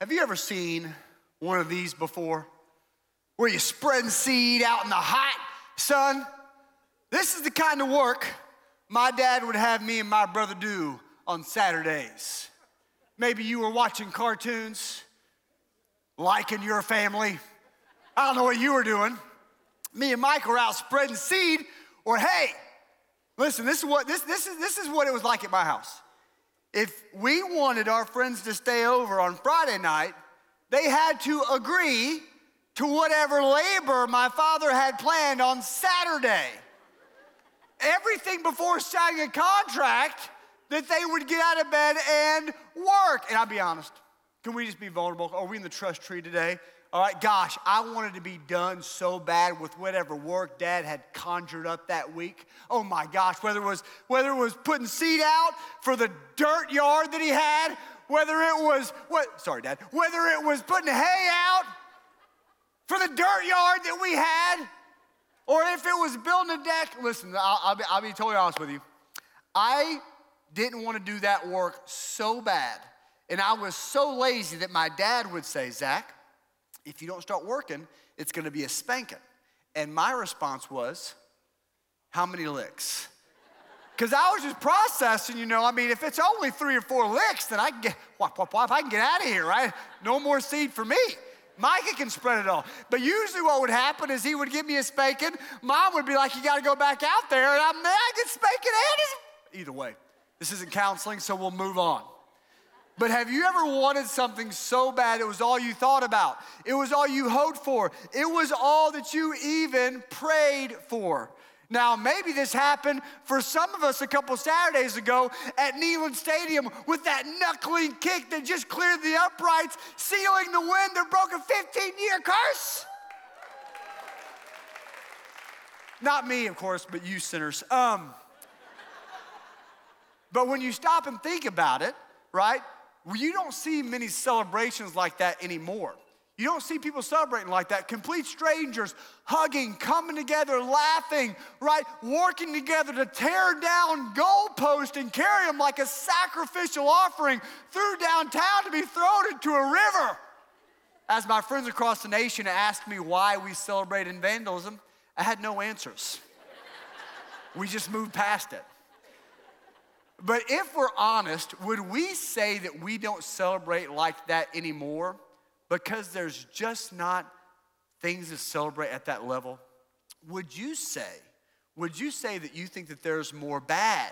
Have you ever seen one of these before? Where you're spreading seed out in the hot sun? This is the kind of work my dad would have me and my brother do on Saturdays. Maybe you were watching cartoons, liking your family. I don't know what you were doing. Me and Mike were out spreading seed, or hey, listen, this is what this, this is this is what it was like at my house. If we wanted our friends to stay over on Friday night, they had to agree to whatever labor my father had planned on Saturday. Everything before signing a contract that they would get out of bed and work. And I'll be honest, can we just be vulnerable? Are we in the trust tree today? All right, gosh, I wanted to be done so bad with whatever work dad had conjured up that week. Oh my gosh, whether it was whether it was putting seed out for the dirt yard that he had, whether it was what sorry, dad, whether it was putting hay out for the dirt yard that we had, or if it was building a deck. Listen, I'll, I'll, be, I'll be totally honest with you. I didn't want to do that work so bad, and I was so lazy that my dad would say, Zach, if you don't start working, it's to be a spanking. And my response was, how many licks? Because I was just processing, you know. I mean, if it's only three or four licks, then I can get, whop, I can get out of here, right? No more seed for me. Micah can spread it all. But usually what would happen is he would give me a spanking. Mom would be like, you got to go back out there. And I'm, I get spanking and Either way, this isn't counseling, so we'll move on. But have you ever wanted something so bad it was all you thought about? It was all you hoped for. It was all that you even prayed for. Now, maybe this happened for some of us a couple Saturdays ago at Neyland Stadium with that knuckling kick that just cleared the uprights, sealing the win that broke a 15 year curse. Not me, of course, but you sinners. Um, but when you stop and think about it, right, you don't see many celebrations like that anymore. You don't see people celebrating like that. Complete strangers hugging, coming together, laughing, right? Working together to tear down goalposts and carry them like a sacrificial offering through downtown to be thrown into a river. As my friends across the nation asked me why we celebrate in vandalism, I had no answers. we just moved past it. But if we're honest, would we say that we don't celebrate like that anymore because there's just not things to celebrate at that level? Would you say, would you say that you think that there's more bad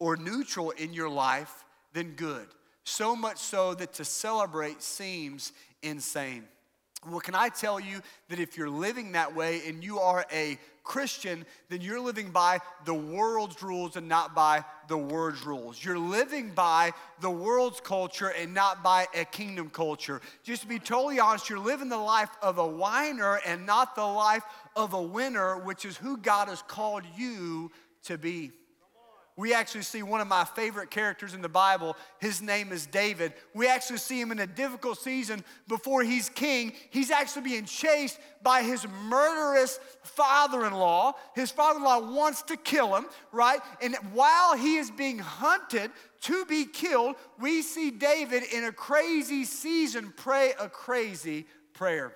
or neutral in your life than good? So much so that to celebrate seems insane. Well, can I tell you that if you're living that way and you are a Christian, then you're living by the world's rules and not by the word's rules. You're living by the world's culture and not by a kingdom culture. Just to be totally honest, you're living the life of a whiner and not the life of a winner, which is who God has called you to be we actually see one of my favorite characters in the Bible. His name is David. We actually see him in a difficult season before he's king. He's actually being chased by his murderous father in law. His father in law wants to kill him, right? And while he is being hunted to be killed, we see David in a crazy season pray a crazy prayer.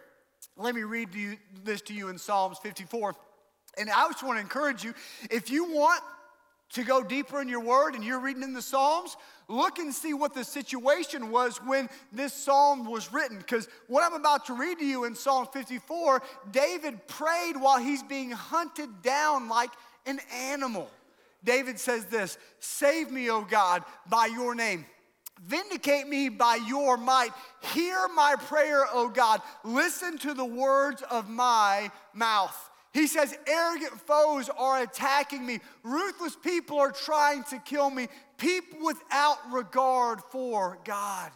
Let me read you this to you in Psalms 54. And I just want to encourage you if you want to go deeper in your word and you're reading in the Psalms, look and see what the situation was when this psalm was written. Because what I'm about to read to you in Psalm 54, David prayed while he's being hunted down like an animal. David says this Save me, O God, by your name. Vindicate me by your might. Hear my prayer, O God. Listen to the words of my mouth. He says, arrogant foes are attacking me. Ruthless people are trying to kill me. People without regard for God.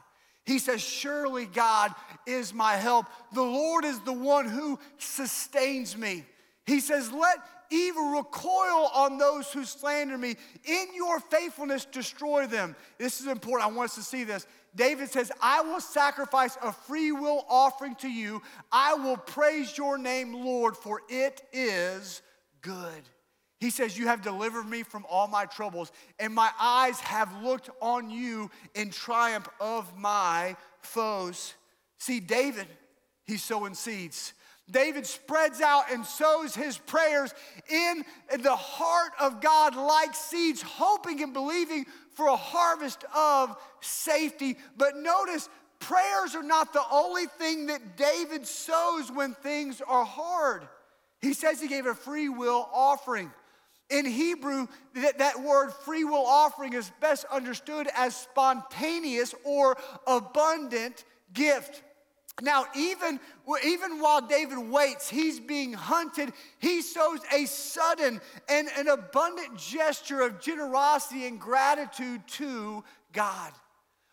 He says, Surely God is my help. The Lord is the one who sustains me. He says, Let evil recoil on those who slander me. In your faithfulness, destroy them. This is important. I want us to see this. David says, I will sacrifice a free will offering to you. I will praise your name, Lord, for it is good. He says, You have delivered me from all my troubles, and my eyes have looked on you in triumph of my foes. See, David, he's sowing seeds. David spreads out and sows his prayers in the heart of God like seeds, hoping and believing for a harvest of safety. But notice, prayers are not the only thing that David sows when things are hard. He says he gave a free will offering. In Hebrew, that, that word free will offering is best understood as spontaneous or abundant gift. Now, even, even while David waits, he's being hunted. He shows a sudden and an abundant gesture of generosity and gratitude to God.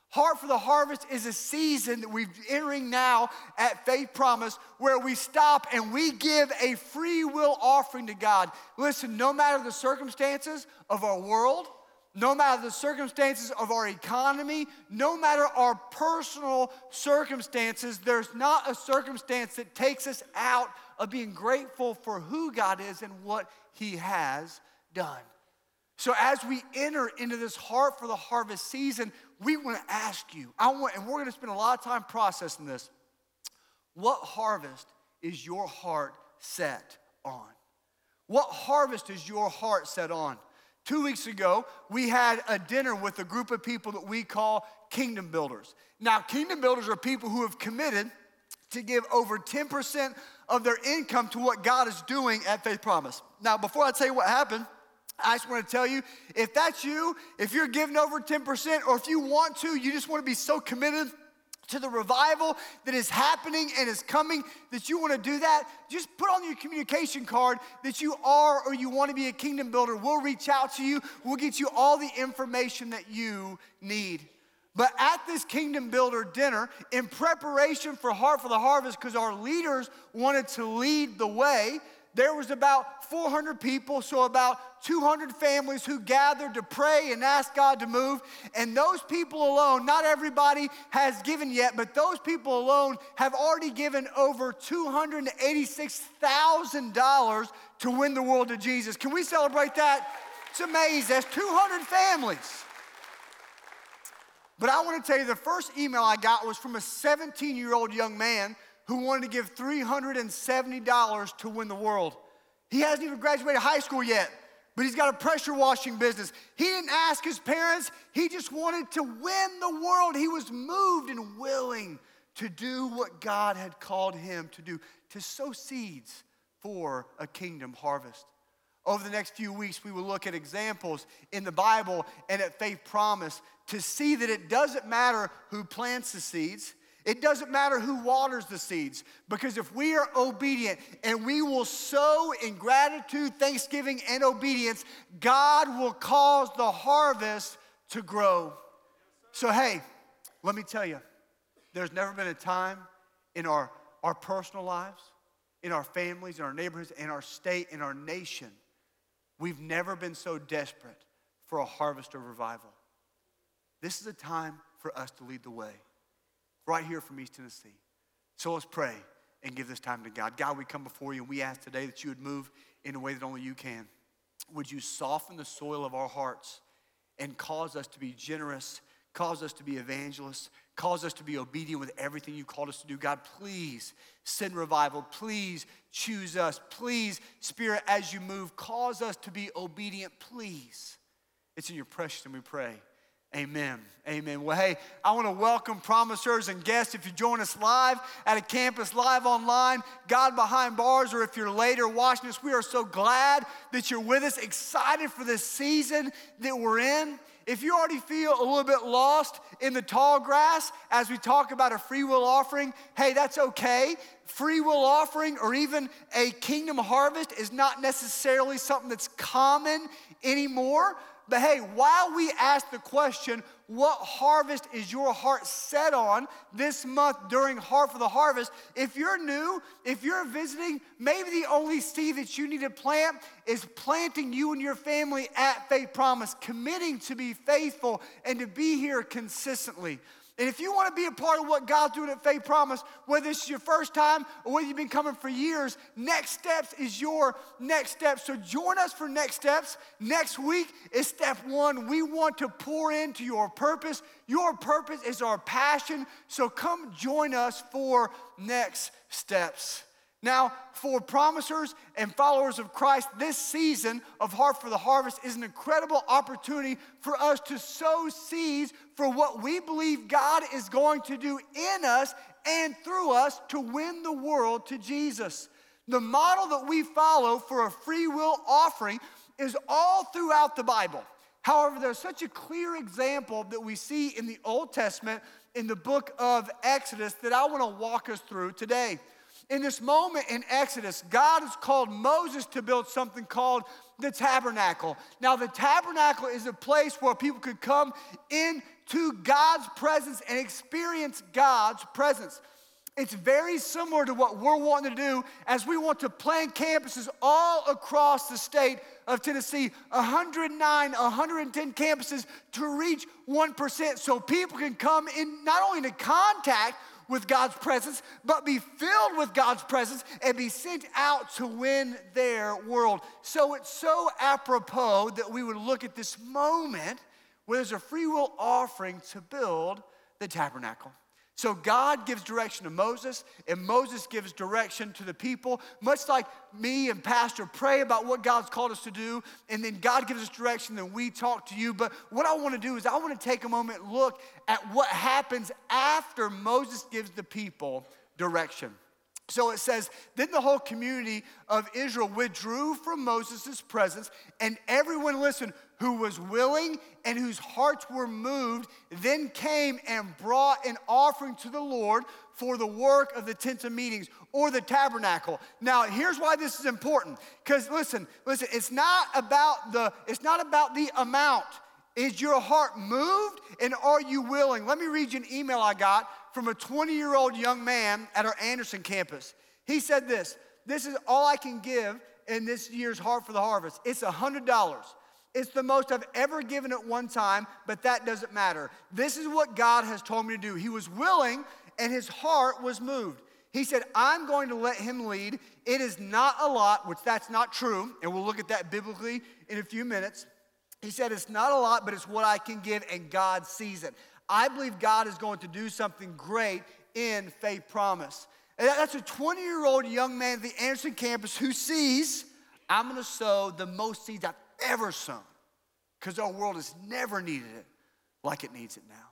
Heart for the Harvest is a season that we're entering now at Faith Promise where we stop and we give a free will offering to God. Listen, no matter the circumstances of our world, no matter the circumstances of our economy, no matter our personal circumstances, there's not a circumstance that takes us out of being grateful for who God is and what He has done. So, as we enter into this heart for the harvest season, we want to ask you, I want, and we're going to spend a lot of time processing this. What harvest is your heart set on? What harvest is your heart set on? Two weeks ago, we had a dinner with a group of people that we call kingdom builders. Now, kingdom builders are people who have committed to give over 10% of their income to what God is doing at Faith Promise. Now, before I tell you what happened, I just want to tell you if that's you, if you're giving over 10%, or if you want to, you just want to be so committed to the revival that is happening and is coming that you want to do that, just put on your communication card that you are or you want to be a kingdom builder. We'll reach out to you, we'll get you all the information that you need. But at this kingdom builder dinner, in preparation for Heart for the Harvest, because our leaders wanted to lead the way, there was about 400 people, so about 200 families who gathered to pray and ask God to move. And those people alone, not everybody has given yet, but those people alone have already given over $286,000 to win the world to Jesus. Can we celebrate that? It's amazing. That's 200 families. But I want to tell you the first email I got was from a 17 year old young man who wanted to give $370 to win the world. He hasn't even graduated high school yet, but he's got a pressure washing business. He didn't ask his parents, he just wanted to win the world. He was moved and willing to do what God had called him to do, to sow seeds for a kingdom harvest. Over the next few weeks, we will look at examples in the Bible and at Faith Promise to see that it doesn't matter who plants the seeds, it doesn't matter who waters the seeds, because if we are obedient and we will sow in gratitude, thanksgiving, and obedience, God will cause the harvest to grow. So, hey, let me tell you, there's never been a time in our, our personal lives, in our families, in our neighborhoods, in our state, in our nation, we've never been so desperate for a harvest of revival. This is a time for us to lead the way right here from East Tennessee. So let's pray and give this time to God. God, we come before you and we ask today that you would move in a way that only you can. Would you soften the soil of our hearts and cause us to be generous, cause us to be evangelists, cause us to be obedient with everything you called us to do. God, please send revival. Please choose us. Please, Spirit, as you move, cause us to be obedient. Please. It's in your precious and we pray. Amen. Amen. Well, hey, I want to welcome promisers and guests. If you join us live at a campus, live online, God behind bars, or if you're later watching us, we are so glad that you're with us, excited for this season that we're in. If you already feel a little bit lost in the tall grass as we talk about a free will offering, hey, that's okay. Free will offering or even a kingdom harvest is not necessarily something that's common anymore. But hey, while we ask the question, what harvest is your heart set on this month during Heart for the Harvest? If you're new, if you're visiting, maybe the only seed that you need to plant is planting you and your family at Faith Promise, committing to be faithful and to be here consistently. And if you want to be a part of what God's doing at Faith Promise, whether it's your first time or whether you've been coming for years, Next Steps is your next step. So join us for Next Steps. Next week is step one. We want to pour into your purpose. Your purpose is our passion. So come join us for Next Steps. Now, for promisers and followers of Christ, this season of Heart for the Harvest is an incredible opportunity for us to sow seeds for what we believe God is going to do in us and through us to win the world to Jesus. The model that we follow for a free will offering is all throughout the Bible. However, there's such a clear example that we see in the Old Testament in the book of Exodus that I want to walk us through today in this moment in Exodus, God has called Moses to build something called the tabernacle. Now, the tabernacle is a place where people could come into God's presence and experience God's presence. It's very similar to what we're wanting to do as we want to plant campuses all across the state of Tennessee 109, 110 campuses to reach 1% so people can come in not only into contact with God's presence, but be filled with God's presence and be sent out to win their world. So it's so apropos that we would look at this moment where there's a free will offering to build the tabernacle. So God gives direction to Moses, and Moses gives direction to the people, much like me and Pastor pray about what God's called us to do, and then God gives us direction, then we talk to you. But what I want to do is I want to take a moment look at what happens after Moses gives the people direction. So it says, Then the whole community of Israel withdrew from Moses' presence, and everyone listened who was willing and whose hearts were moved, then came and brought an offering to the Lord for the work of the tent of meetings or the tabernacle. Now, here's why this is important. Because listen, listen, it's not about the it's not about the amount. Is your heart moved and are you willing? Let me read you an email I got from a 20-year-old young man at our Anderson campus. He said this, this is all I can give in this year's Heart for the Harvest. It's a $100. It's the most I've ever given at one time, but that doesn't matter. This is what God has told me to do. He was willing and his heart was moved. He said, I'm going to let him lead. It is not a lot, which that's not true, and we'll look at that biblically in a few minutes. He said, It's not a lot, but it's what I can give, and God sees it. I believe God is going to do something great in faith promise. And that's a 20 year old young man at the Anderson campus who sees, I'm going to sow the most seeds I've ever sown because our world has never needed it like it needs it now.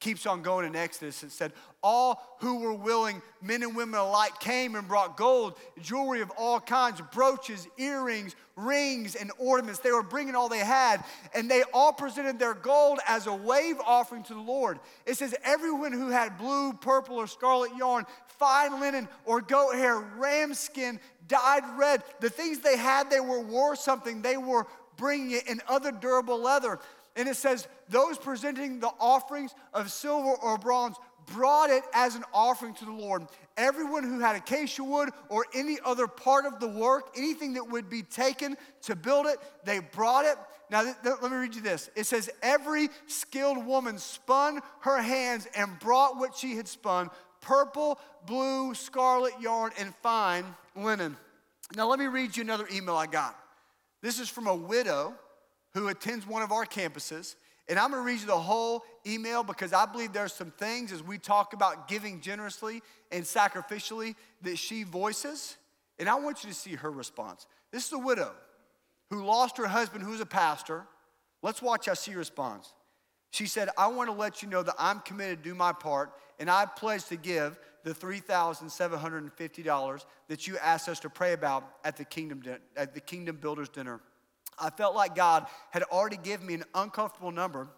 Keeps on going in Exodus. and said, All who were willing, men and women alike, came and brought gold, jewelry of all kinds, brooches, earrings, rings, and ornaments. They were bringing all they had, and they all presented their gold as a wave offering to the Lord. It says, Everyone who had blue, purple, or scarlet yarn, fine linen, or goat hair, ram skin, dyed red, the things they had, they were worth something. They were bringing it in other durable leather. And it says, those presenting the offerings of silver or bronze brought it as an offering to the Lord. Everyone who had acacia wood or any other part of the work, anything that would be taken to build it, they brought it. Now, th- th- let me read you this. It says, Every skilled woman spun her hands and brought what she had spun purple, blue, scarlet yarn, and fine linen. Now, let me read you another email I got. This is from a widow who attends one of our campuses. And I'm gonna read you the whole email because I believe there's some things as we talk about giving generously and sacrificially that she voices. And I want you to see her response. This is a widow who lost her husband, who's a pastor. Let's watch how she responds. She said, I want to let you know that I'm committed to do my part, and I pledge to give the $3,750 that you asked us to pray about at the Kingdom, at the Kingdom Builders Dinner. I felt like God had already given me an uncomfortable number,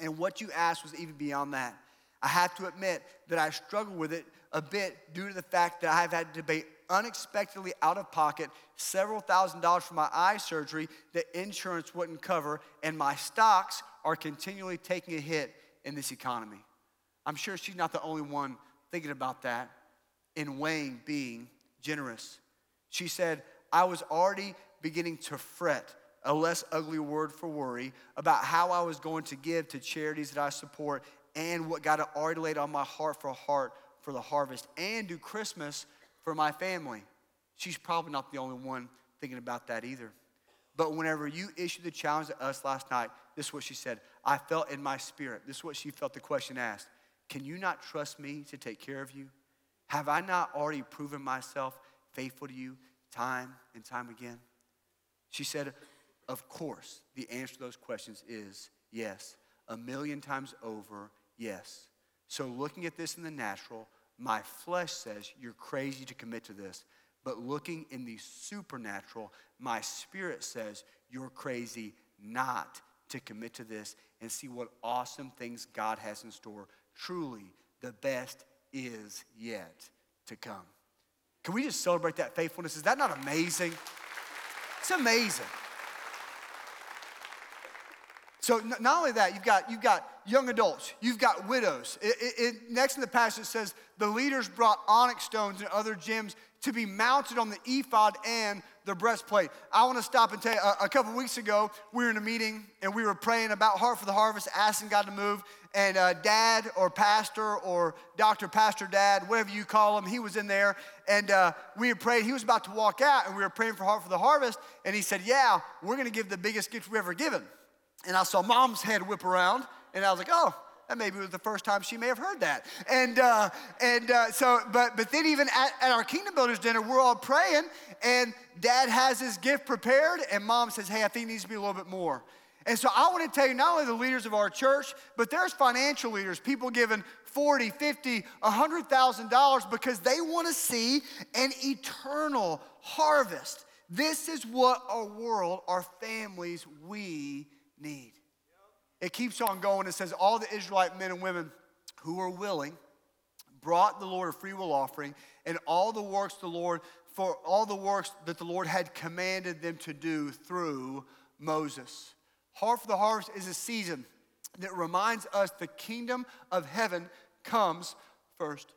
and what you asked was even beyond that. I have to admit that I struggle with it a bit due to the fact that I've had to pay unexpectedly out of pocket several thousand dollars for my eye surgery that insurance wouldn't cover, and my stocks are continually taking a hit in this economy. I'm sure she's not the only one thinking about that in weighing being generous. She said, I was already beginning to fret a less ugly word for worry, about how I was going to give to charities that I support and what God had already laid on my heart for heart for the harvest and do Christmas for my family. She's probably not the only one thinking about that either. But whenever you issued the challenge to us last night, this is what she said. I felt in my spirit. This is what she felt the question asked. Can you not trust me to take care of you? Have I not already proven myself faithful to you time and time again? She said, Of course, the answer to those questions is yes. A million times over, yes. So, looking at this in the natural, my flesh says you're crazy to commit to this. But looking in the supernatural, my spirit says you're crazy not to commit to this and see what awesome things God has in store. Truly, the best is yet to come. Can we just celebrate that faithfulness? Is that not amazing? It's amazing. So not only that, you've got, you've got young adults, you've got widows. It, it, it, next in the passage says, the leaders brought onyx stones and other gems to be mounted on the ephod and the breastplate. I want to stop and tell you, a, a couple weeks ago, we were in a meeting and we were praying about Heart for the Harvest, asking God to move. And uh, dad or pastor or Dr. Pastor Dad, whatever you call him, he was in there. And uh, we had prayed. He was about to walk out and we were praying for Heart for the Harvest. And he said, Yeah, we're going to give the biggest gift we've ever given. And I saw mom's head whip around, and I was like, oh, that maybe was the first time she may have heard that. And, uh, and uh, so, but, but then even at, at, our Kingdom Builders dinner, we're all praying, and dad has his gift prepared, and mom says, hey, I think it needs to be a little bit more. And so I want to tell you, not only the leaders of our church, but there's financial leaders, people giving 40, 50, $100,000 because they want to see an eternal harvest. This is what our world, our families, we need. It keeps on going. It says, All the Israelite men and women who were willing brought the Lord a free will offering, and all the works the Lord, for all the works that the Lord had commanded them to do through Moses. Heart for the Harvest is a season that reminds us the kingdom of heaven comes first.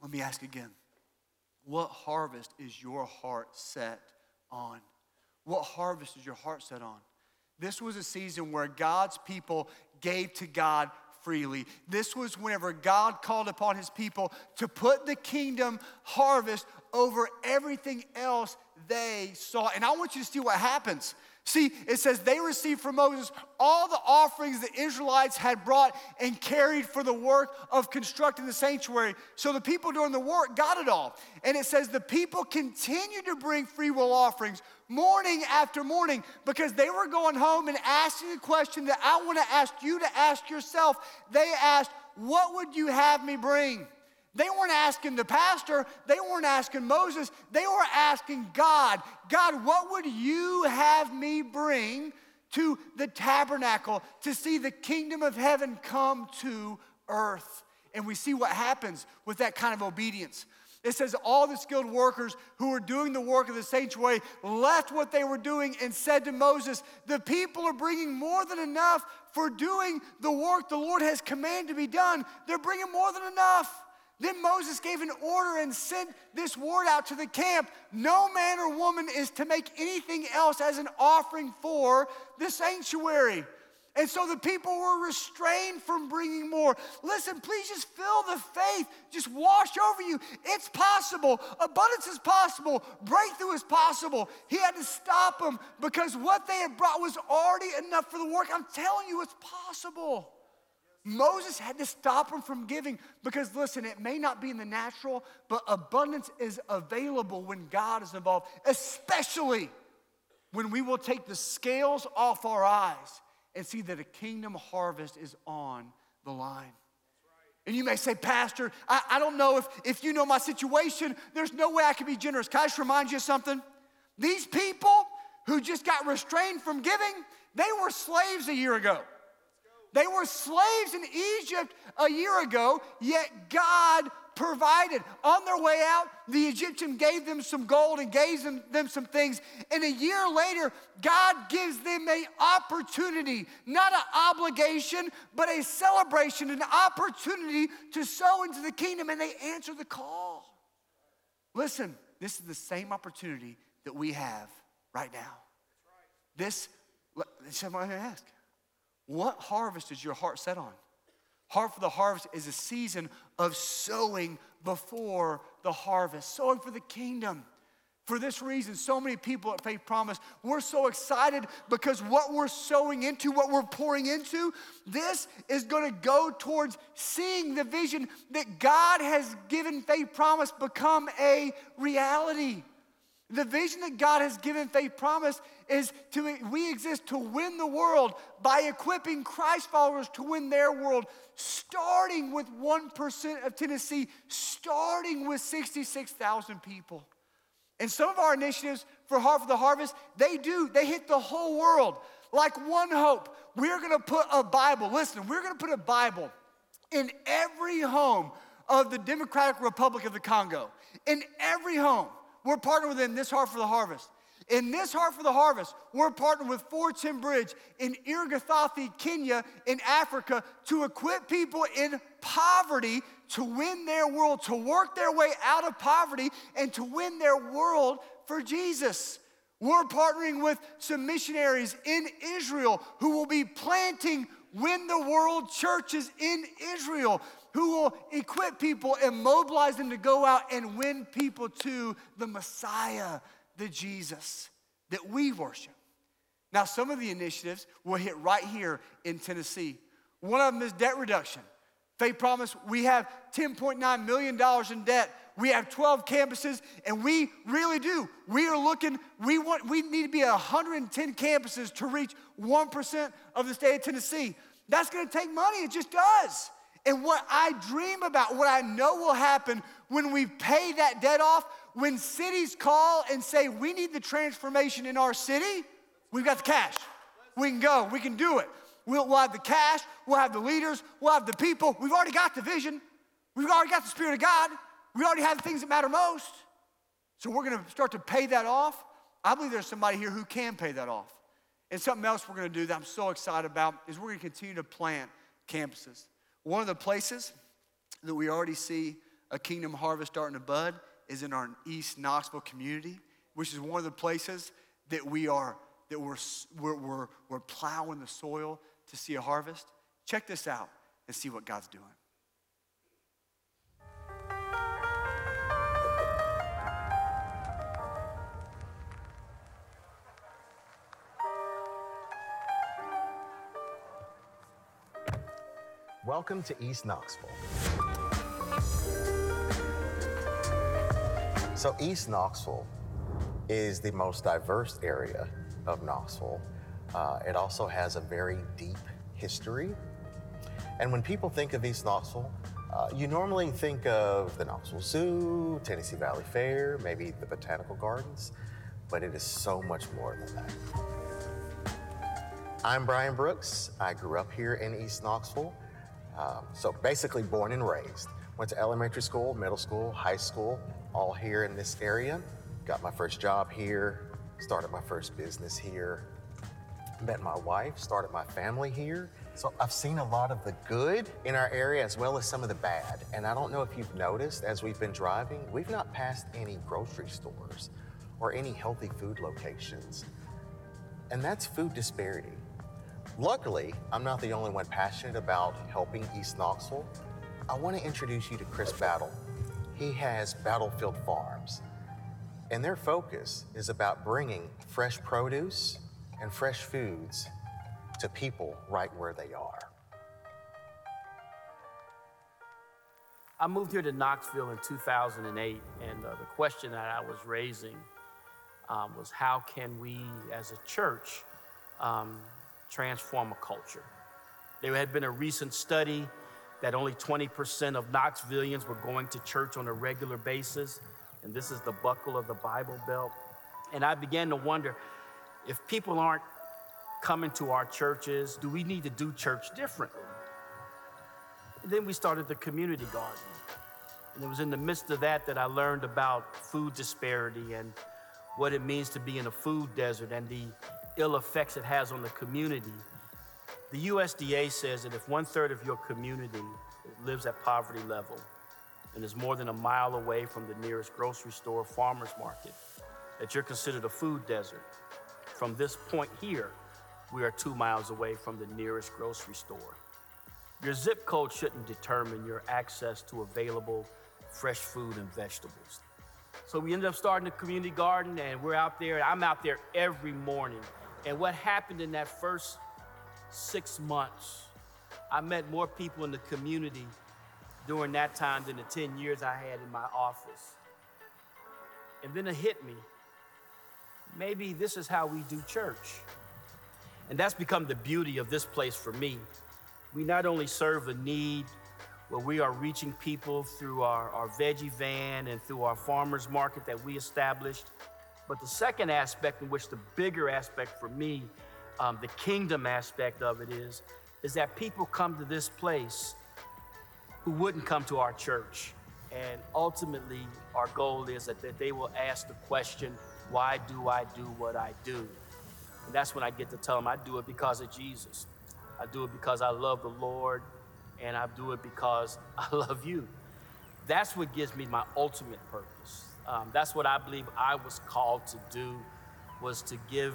Let me ask again what harvest is your heart set on? What harvest is your heart set on? This was a season where God's people gave to God freely. This was whenever God called upon his people to put the kingdom harvest over everything else they saw. And I want you to see what happens. See, it says they received from Moses all the offerings the Israelites had brought and carried for the work of constructing the sanctuary. So the people doing the work got it all. And it says the people continued to bring free will offerings morning after morning because they were going home and asking a question that I want to ask you to ask yourself. They asked, What would you have me bring? They weren't asking the pastor, they weren't asking Moses, they were asking God, God, what would you have me bring to the tabernacle to see the kingdom of heaven come to earth? And we see what happens with that kind of obedience. It says all the skilled workers who were doing the work of the sanctuary left what they were doing and said to Moses, The people are bringing more than enough for doing the work the Lord has commanded to be done. They're bringing more than enough. Then Moses gave an order and sent this word out to the camp No man or woman is to make anything else as an offering for the sanctuary. And so the people were restrained from bringing more. Listen, please just feel the faith just wash over you. It's possible. Abundance is possible. Breakthrough is possible. He had to stop them because what they had brought was already enough for the work. I'm telling you, it's possible. Moses had to stop him from giving because, listen, it may not be in the natural, but abundance is available when God is involved, especially when we will take the scales off our eyes and see that a kingdom harvest is on the line. And you may say, Pastor, I, I don't know if, if you know my situation, there's no way I can be generous. Can I just remind you of something? These people who just got restrained from giving, they were slaves a year ago. They were slaves in Egypt a year ago, yet God provided. On their way out, the Egyptian gave them some gold and gave them, them some things. And a year later, God gives them an opportunity, not an obligation, but a celebration, an opportunity to sow into the kingdom, and they answer the call. Listen, this is the same opportunity that we have right now. This, someone ask, what harvest is your heart set on? Heart for the Harvest is a season of sowing before the harvest, sowing for the kingdom. For this reason, so many people at Faith Promise, we're so excited because what we're sowing into, what we're pouring into, this is going to go towards seeing the vision that God has given Faith Promise become a reality. The vision that God has given Faith Promise is to we exist to win the world by equipping Christ followers to win their world, starting with 1% of Tennessee, starting with 66,000 people. And some of our initiatives for Heart for the Harvest, they do, they hit the whole world. Like One Hope, we're gonna put a Bible, listen, we're gonna put a Bible in every home of the Democratic Republic of the Congo. In every home. We're partnering with them, this Heart for the Harvest. In this Heart for the Harvest, we're partnering with Fortune Bridge in Irgathathi, Kenya, in Africa, to equip people in poverty to win their world, to work their way out of poverty, and to win their world for Jesus. We're partnering with some missionaries in Israel who will be planting Win the World churches in Israel who will equip people and mobilize them to go out and win people to the Messiah, the Jesus that we worship. Now, some of the initiatives will hit right here in Tennessee. One of them is debt reduction. Faith Promise, we have $10.9 million in debt. We have 12 campuses, and we really do. We are looking, we want, we need to be 110 campuses to reach 1% of the state of Tennessee. That's gonna take money, it just does. And what I dream about, what I know will happen when we pay that debt off, when cities call and say, we need the transformation in our city, we've got the cash. We can go, we can do it. We'll, we'll have the cash, we'll have the leaders, we'll have the people. We've already got the vision, we've already got the Spirit of God, we already have the things that matter most. So we're gonna start to pay that off. I believe there's somebody here who can pay that off. And something else we're gonna do that I'm so excited about is we're gonna continue to plant campuses. One of the places that we already see a kingdom harvest starting to bud is in our East Knoxville community, which is one of the places that we are that we're, we're, we're, plowing the soil to see a harvest. Check this out and see what God's doing. Welcome to East Knoxville. So, East Knoxville is the most diverse area of Knoxville. Uh, it also has a very deep history. And when people think of East Knoxville, uh, you normally think of the Knoxville Zoo, Tennessee Valley Fair, maybe the Botanical Gardens, but it is so much more than that. I'm Brian Brooks. I grew up here in East Knoxville. Um, so basically born and raised. Went to elementary school, middle school, high school, all here in this area. Got my first job here, started my first business here, met my wife, started my family here. So I've seen a lot of the good in our area as well as some of the bad. And I don't know if you've noticed as we've been driving, we've not passed any grocery stores or any healthy food locations. And that's food disparity. Luckily, I'm not the only one passionate about helping East Knoxville. I want to introduce you to Chris Battle. He has Battlefield Farms, and their focus is about bringing fresh produce and fresh foods to people right where they are. I moved here to Knoxville in 2008, and uh, the question that I was raising um, was how can we as a church um, transform a culture. There had been a recent study that only 20% of Knoxvillians were going to church on a regular basis, and this is the buckle of the Bible Belt. And I began to wonder if people aren't coming to our churches, do we need to do church differently? And then we started the community garden. And it was in the midst of that that I learned about food disparity and what it means to be in a food desert and the ill effects it has on the community. The USDA says that if one third of your community lives at poverty level and is more than a mile away from the nearest grocery store or farmer's market, that you're considered a food desert. From this point here, we are two miles away from the nearest grocery store. Your zip code shouldn't determine your access to available fresh food and vegetables. So we ended up starting a community garden, and we're out there. I'm out there every morning. And what happened in that first six months, I met more people in the community during that time than the 10 years I had in my office. And then it hit me. Maybe this is how we do church. And that's become the beauty of this place for me. We not only serve a need where we are reaching people through our, our veggie van and through our farmers market that we established, but the second aspect, in which the bigger aspect for me, um, the kingdom aspect of it is, is that people come to this place who wouldn't come to our church. And ultimately, our goal is that, that they will ask the question, why do I do what I do? And that's when I get to tell them I do it because of Jesus. I do it because I love the Lord, and I do it because I love you. That's what gives me my ultimate purpose. Um, that's what I believe I was called to do, was to give,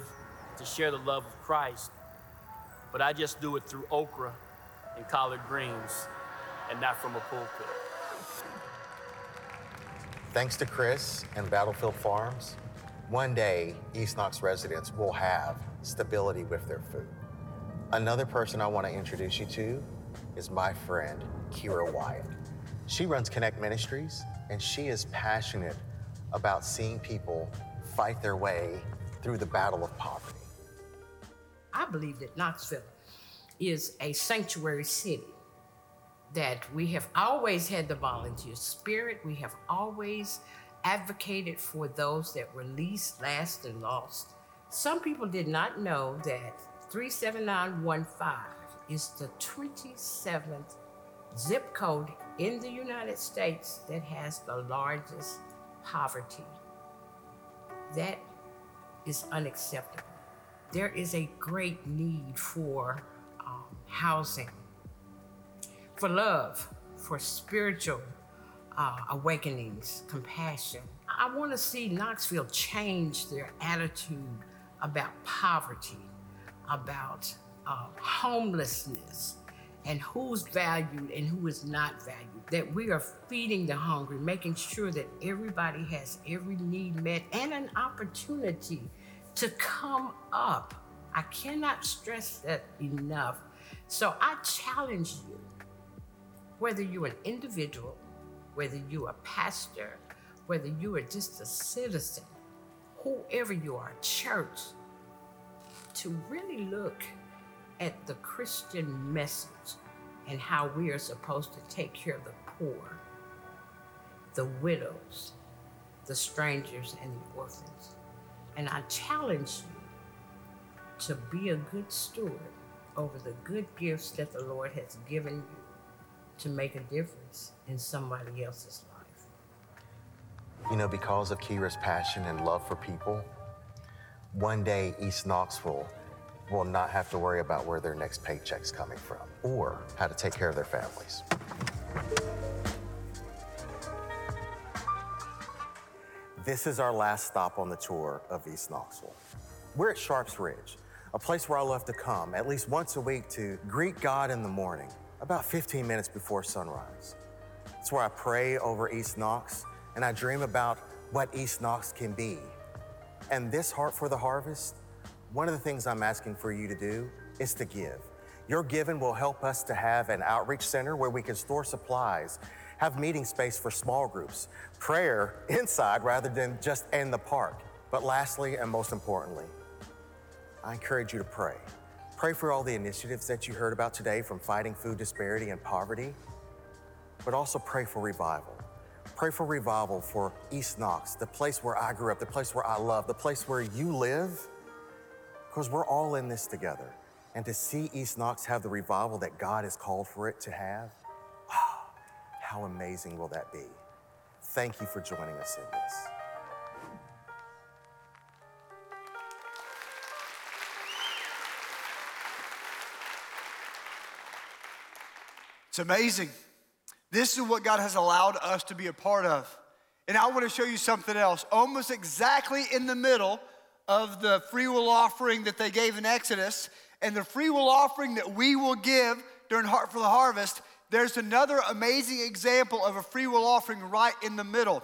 to share the love of Christ. But I just do it through okra and collard greens, and not from a pulpit. Thanks to Chris and Battlefield Farms, one day East Knox residents will have stability with their food. Another person I want to introduce you to is my friend, Kira Wyatt. She runs Connect Ministries, and she is passionate about seeing people fight their way through the battle of poverty. I believe that Knoxville is a sanctuary city, that we have always had the volunteer spirit, we have always advocated for those that were least, last, and lost. Some people did not know that 37915 is the 27th zip code in the United States that has the largest poverty. That is unacceptable. There is a great need for um, housing, for love, for spiritual uh, awakenings, compassion. I want to see Knoxville change their attitude about poverty, about uh, homelessness, and who's valued and who is not valued. That we are feeding the hungry, making sure that everybody has every need met and an opportunity to come up. I cannot stress that enough. So I challenge you, whether you're an individual, whether you're a pastor, whether you are just a citizen, whoever you are, church, to really look at the Christian message and how we are supposed to take care of the poor, the widows, the strangers, and the orphans. And I challenge you to be a good steward over the good gifts that the Lord has given you to make a difference in somebody else's life. You know, because of Kira's passion and love for people, one day East Knoxville will not have to worry about where their next paycheck's coming from or how to take care of their families. This is our last stop on the tour of East Knoxville. We're at Sharps Ridge, a place where I love to come at least once a week to greet God in the morning, about 15 minutes before sunrise. It's where I pray over East Knox and I dream about what East Knox can be. And this Heart for the Harvest, one of the things I'm asking for you to do is to give. Your giving will help us to have an outreach center where we can store supplies, have meeting space for small groups, prayer inside rather than just in the park. But lastly, and most importantly, I encourage you to pray. Pray for all the initiatives that you heard about today from fighting food disparity and poverty, but also pray for revival. Pray for revival for East Knox, the place where I grew up, the place where I love, the place where you live, because we're all in this together. And to see East Knox have the revival that God has called for it to have, oh, how amazing will that be? Thank you for joining us in this. It's amazing. This is what God has allowed us to be a part of. And I want to show you something else. Almost exactly in the middle of the free will offering that they gave in Exodus and the free will offering that we will give during Heart for the Harvest, there's another amazing example of a free will offering right in the middle.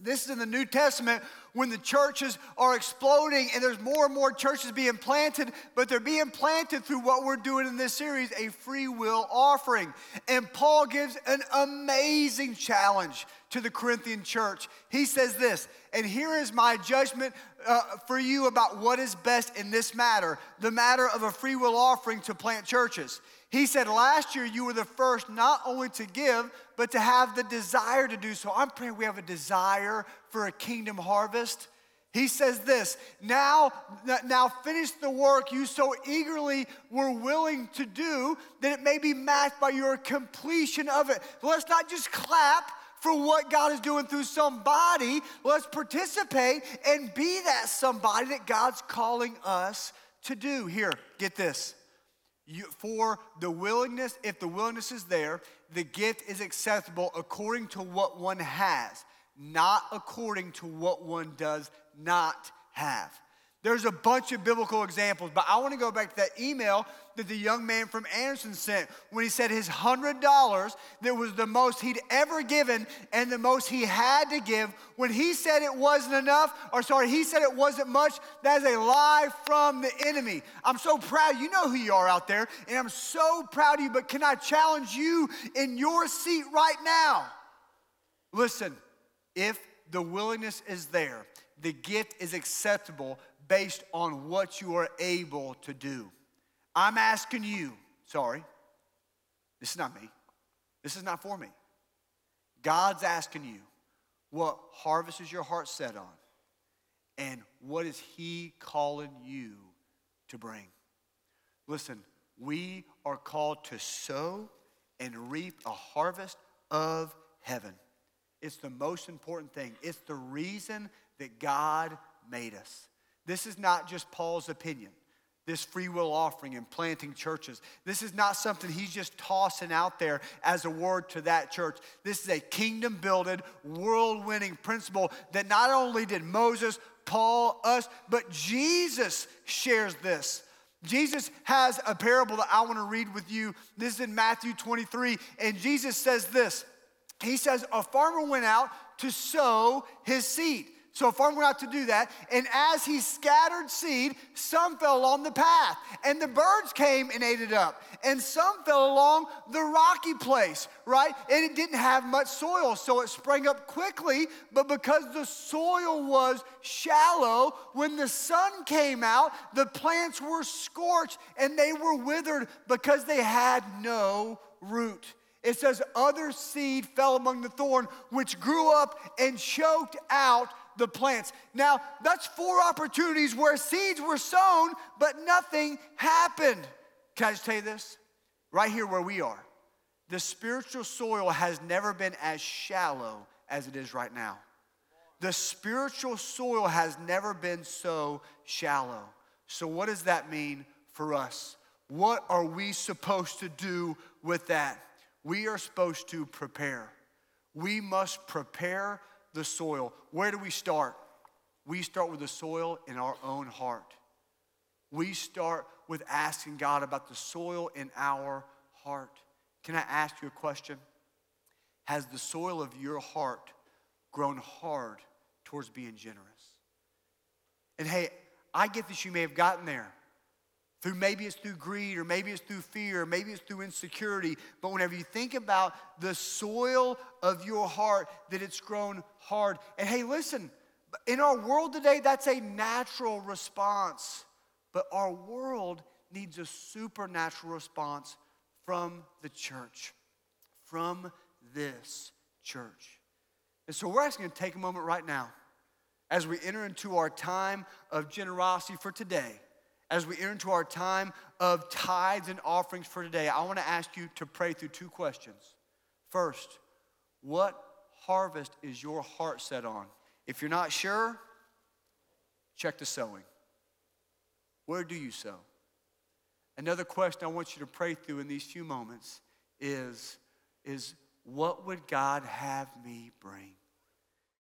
This is in the New Testament when the churches are exploding and there's more and more churches being planted, but they're being planted through what we're doing in this series a free will offering. And Paul gives an amazing challenge to the Corinthian church. He says this, and here is my judgment uh, for you about what is best in this matter the matter of a free will offering to plant churches. He said, Last year you were the first not only to give, but to have the desire to do so. I'm praying we have a desire for a kingdom harvest. He says this now, now finish the work you so eagerly were willing to do that it may be matched by your completion of it. Let's not just clap for what God is doing through somebody. Let's participate and be that somebody that God's calling us to do. Here, get this. You, for the willingness, if the willingness is there, the gift is acceptable according to what one has, not according to what one does not have. There's a bunch of biblical examples, but I want to go back to that email that the young man from Anderson sent when he said his $100 that was the most he'd ever given and the most he had to give. When he said it wasn't enough, or sorry, he said it wasn't much, that is a lie from the enemy. I'm so proud. You know who you are out there, and I'm so proud of you, but can I challenge you in your seat right now? Listen, if the willingness is there, the gift is acceptable based on what you are able to do. I'm asking you, sorry, this is not me. This is not for me. God's asking you, what harvest is your heart set on? And what is He calling you to bring? Listen, we are called to sow and reap a harvest of heaven. It's the most important thing. It's the reason that God made us. This is not just Paul's opinion, this free will offering and planting churches. This is not something he's just tossing out there as a word to that church. This is a kingdom builded, world winning principle that not only did Moses, Paul, us, but Jesus shares this. Jesus has a parable that I want to read with you. This is in Matthew 23, and Jesus says this. He says, A farmer went out to sow his seed. So a farmer went out to do that, and as he scattered seed, some fell along the path, and the birds came and ate it up. And some fell along the rocky place, right? And it didn't have much soil, so it sprang up quickly. But because the soil was shallow, when the sun came out, the plants were scorched and they were withered because they had no root. It says, Other seed fell among the thorn, which grew up and choked out the plants. Now, that's four opportunities where seeds were sown, but nothing happened. Can I just tell you this? Right here where we are, the spiritual soil has never been as shallow as it is right now. The spiritual soil has never been so shallow. So, what does that mean for us? What are we supposed to do with that? We are supposed to prepare. We must prepare the soil. Where do we start? We start with the soil in our own heart. We start with asking God about the soil in our heart. Can I ask you a question? Has the soil of your heart grown hard towards being generous? And hey, I get that you may have gotten there. Through maybe it's through greed, or maybe it's through fear, or maybe it's through insecurity. But whenever you think about the soil of your heart, that it's grown hard. And hey, listen, in our world today, that's a natural response. But our world needs a supernatural response from the church, from this church. And so we're asking to take a moment right now as we enter into our time of generosity for today as we enter into our time of tithes and offerings for today, I want to ask you to pray through two questions. First, what harvest is your heart set on? If you're not sure, check the sowing. Where do you sow? Another question I want you to pray through in these few moments is, is what would God have me bring?